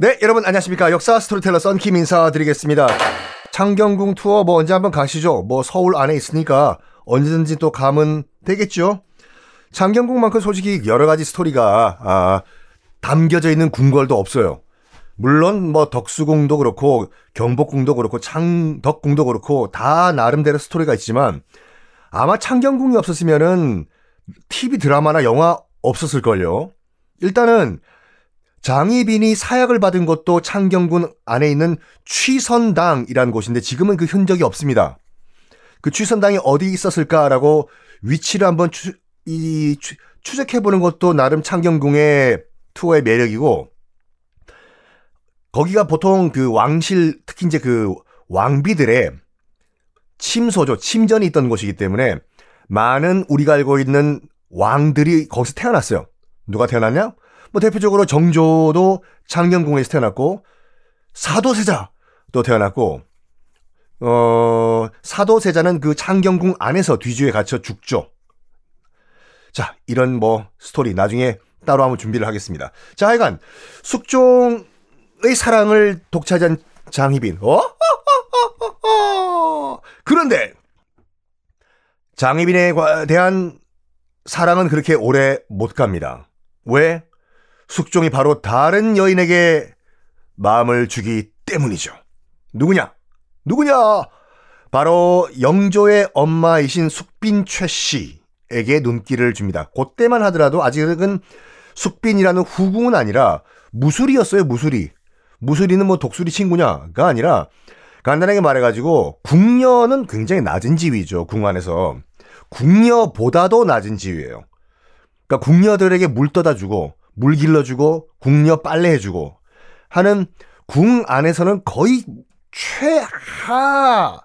네, 여러분 안녕하십니까. 역사 스토리텔러 썬킴 인사드리겠습니다. 창경궁 투어 뭐 언제 한번 가시죠. 뭐 서울 안에 있으니까 언제든지 또 가면 되겠죠. 창경궁만큼 솔직히 여러 가지 스토리가 아, 담겨져 있는 궁궐도 없어요. 물론 뭐 덕수궁도 그렇고 경복궁도 그렇고 창덕궁도 그렇고 다 나름대로 스토리가 있지만 아마 창경궁이 없었으면은 TV 드라마나 영화 없었을걸요. 일단은 장희빈이 사약을 받은 곳도 창경군 안에 있는 취선당이라는 곳인데 지금은 그 흔적이 없습니다. 그 취선당이 어디 있었을까라고 위치를 한번 추, 이, 추, 추적해보는 것도 나름 창경궁의 투어의 매력이고 거기가 보통 그 왕실 특히 이제 그 왕비들의 침소죠. 침전이 있던 곳이기 때문에 많은 우리가 알고 있는 왕들이 거기서 태어났어요. 누가 태어났냐? 뭐 대표적으로 정조도 창경궁에서 태어났고 사도세자도 태어났고 어 사도세자는 그 창경궁 안에서 뒤주에 갇혀 죽죠. 자 이런 뭐 스토리 나중에 따로 한번 준비를 하겠습니다. 자 하여간 숙종의 사랑을 독차지한 장희빈. 어? 그런데 장희빈에 대한 사랑은 그렇게 오래 못 갑니다. 왜? 숙종이 바로 다른 여인에게 마음을 주기 때문이죠. 누구냐? 누구냐? 바로 영조의 엄마이신 숙빈 최 씨에게 눈길을 줍니다. 그때만 하더라도 아직은 숙빈이라는 후궁은 아니라 무술이었어요, 무술이. 무술이는 뭐 독수리 친구냐가 아니라 간단하게 말해가지고 궁녀는 굉장히 낮은 지위죠, 궁 안에서. 궁녀보다도 낮은 지위예요. 그러니까 궁녀들에게 물 떠다 주고 물 길러주고 궁녀 빨래해주고 하는 궁 안에서는 거의 최하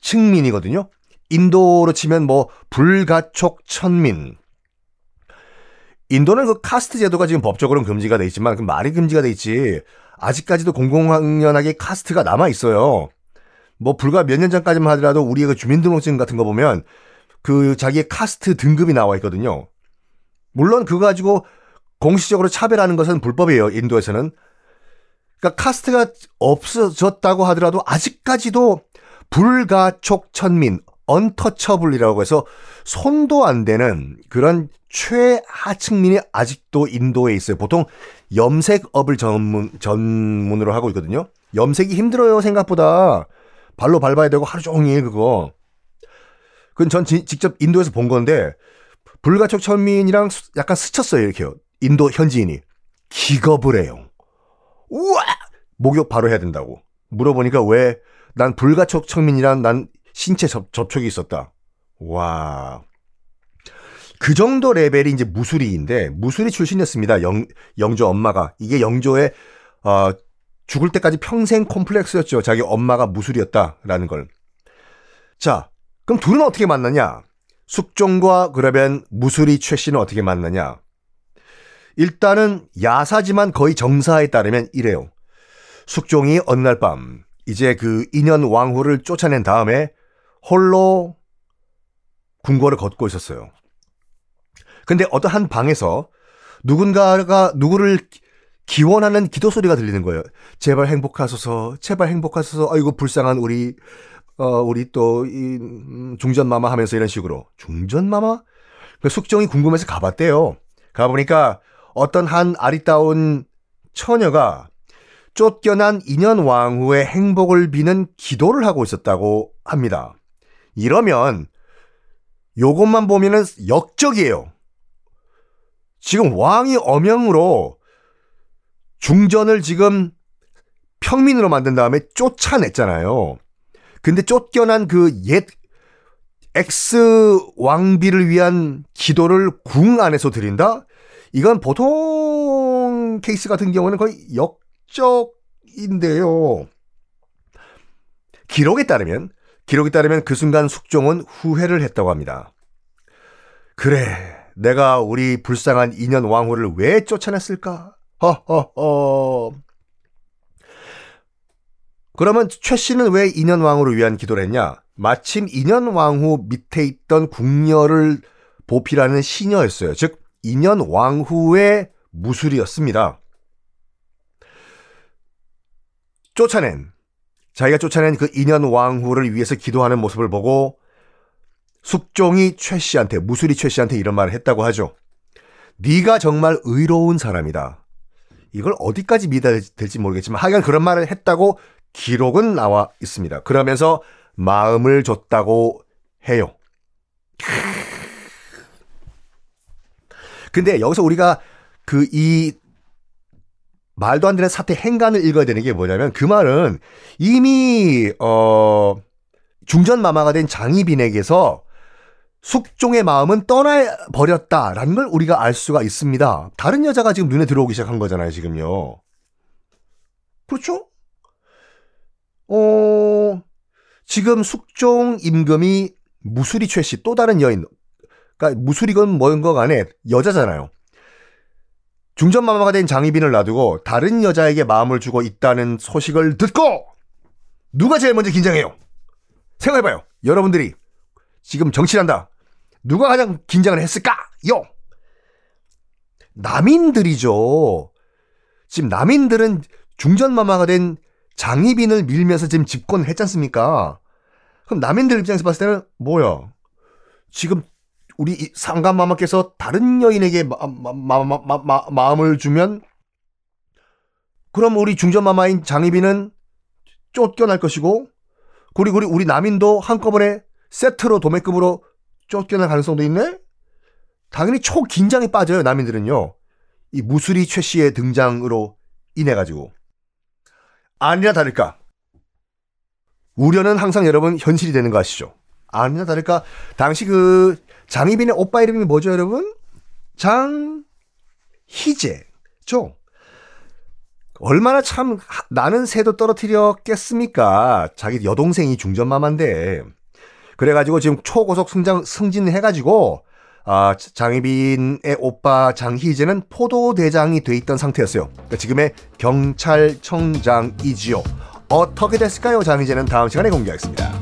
측민이거든요. 인도로 치면 뭐 불가촉 천민. 인도는 그 카스트 제도가 지금 법적으로는 금지가 돼 있지만 그 말이 금지가 돼 있지. 아직까지도 공공연하게 카스트가 남아 있어요. 뭐 불과 몇 년 전까지만 하더라도 우리의 그 주민등록증 같은 거 보면 그 자기의 카스트 등급이 나와 있거든요. 물론 그거 가지고 공식적으로 차별하는 것은 불법이에요. 인도에서는. 그러니까 카스트가 없어졌다고 하더라도 아직까지도 불가촉 천민, untouchable이라고 해서 손도 안 되는 그런 최하층민이 아직도 인도에 있어요. 보통 염색업을 전문, 전문으로 하고 있거든요. 염색이 힘들어요, 생각보다. 발로 밟아야 되고 하루 종일 그거. 그건 전 지, 직접 인도에서 본 건데, 불가촉 천민이랑 약간 스쳤어요, 이렇게요. 인도 현지인이 기겁을 해요. 우와! 목욕 바로 해야 된다고. 물어보니까 왜? 난 불가촉 청민이란 난 신체 접, 접촉이 있었다. 와. 그 정도 레벨이 이제 무술이인데, 무술이 출신이었습니다. 영, 영조 엄마가. 이게 영조의, 어, 죽을 때까지 평생 콤플렉스였죠. 자기 엄마가 무술이었다라는 걸. 자, 그럼 둘은 어떻게 만나냐? 숙종과 그러면 무술이 최 씨는 어떻게 만나냐? 일단은 야사지만 거의 정사에 따르면 이래요. 숙종이 어느 날 밤 이제 그 인현 왕후를 쫓아낸 다음에 홀로 궁궐을 걷고 있었어요. 근데 어떤 한 방에서 누군가가 누구를 기원하는 기도 소리가 들리는 거예요. 제발 행복하소서, 제발 행복하소서. 아이고 불쌍한 우리 어 우리 또이 음, 중전 마마 하면서 이런 식으로 중전 마마? 그 숙종이 궁금해서 가봤대요. 가보니까 어떤 한 아리따운 처녀가 쫓겨난 인현 왕후의 행복을 비는 기도를 하고 있었다고 합니다. 이러면 요것만 보면은 역적이에요. 지금 왕이 엄영으로 중전을 지금 평민으로 만든 다음에 쫓아냈잖아요. 근데 쫓겨난 그 옛 ex 왕비를 위한 기도를 궁 안에서 드린다? 이건 보통 케이스 같은 경우는 거의 역적인데요. 기록에 따르면 기록에 따르면 그 순간 숙종은 후회를 했다고 합니다. 그래, 내가 우리 불쌍한 인현 왕후를 왜 쫓아냈을까? 허허허. 그러면 최 씨는 왜 인현 왕후를 위한 기도를 했냐? 마침 인현 왕후 밑에 있던 궁녀를 보필하는 시녀였어요. 즉 인현 왕후의 무술이었습니다. 쫓아낸 자기가 쫓아낸 그 인현 왕후를 위해서 기도하는 모습을 보고 숙종이 최 씨한테 무술이 최 씨한테 이런 말을 했다고 하죠. 네가 정말 의로운 사람이다. 이걸 어디까지 믿어야 될지 모르겠지만 하여간 그런 말을 했다고 기록은 나와 있습니다. 그러면서 마음을 줬다고 해요. 근데 여기서 우리가 그 이 말도 안 되는 사태 행간을 읽어야 되는 게 뭐냐면 그 말은 이미 어 중전 마마가 된 장희빈에게서 숙종의 마음은 떠나 버렸다라는 걸 우리가 알 수가 있습니다. 다른 여자가 지금 눈에 들어오기 시작한 거잖아요, 지금요. 그렇죠? 어, 지금 숙종 임금이 무수리 최씨 또 다른 여인, 그러니까 뭐인 거 간에 여자잖아요. 중전마마가 된 장희빈을 놔두고 다른 여자에게 마음을 주고 있다는 소식을 듣고 누가 제일 먼저 긴장해요? 생각해봐요. 여러분들이 지금 정치한다. 누가 가장 긴장을 했을까요? 남인들이죠. 지금 남인들은 중전마마가 된 장희빈을 밀면서 지금 집권을 했지 않습니까? 그럼 남인들 입장에서 봤을 때는 뭐야? 지금 우리 상감마마께서 다른 여인에게 마, 마, 마, 마 음을 주면 그럼 우리 중전마마인 장희빈은 쫓겨날 것이고 그리고 우리, 우리 남인도 한꺼번에 세트로 도매급으로 쫓겨날 가능성도 있네? 당연히 초긴장에 빠져요, 남인들은요. 이 무수리 최 씨의 등장으로 인해 가지고. 아니나 다를까. 우려는 항상 여러분 현실이 되는 거 아시죠? 아니나 다를까. 당시 그 장희빈의 오빠 이름이 뭐죠, 여러분? 장희재죠. 얼마나 참 나는 새도 떨어뜨렸겠습니까? 자기 여동생이 중전마마인데. 그래가지고 지금 초고속 승장, 승진해가지고, 아, 장희빈의 오빠 장희재는 포도대장이 돼 있던 상태였어요. 그러니까 지금의 경찰청장이지요. 어떻게 됐을까요? 장희재는 다음 시간에 공개하겠습니다.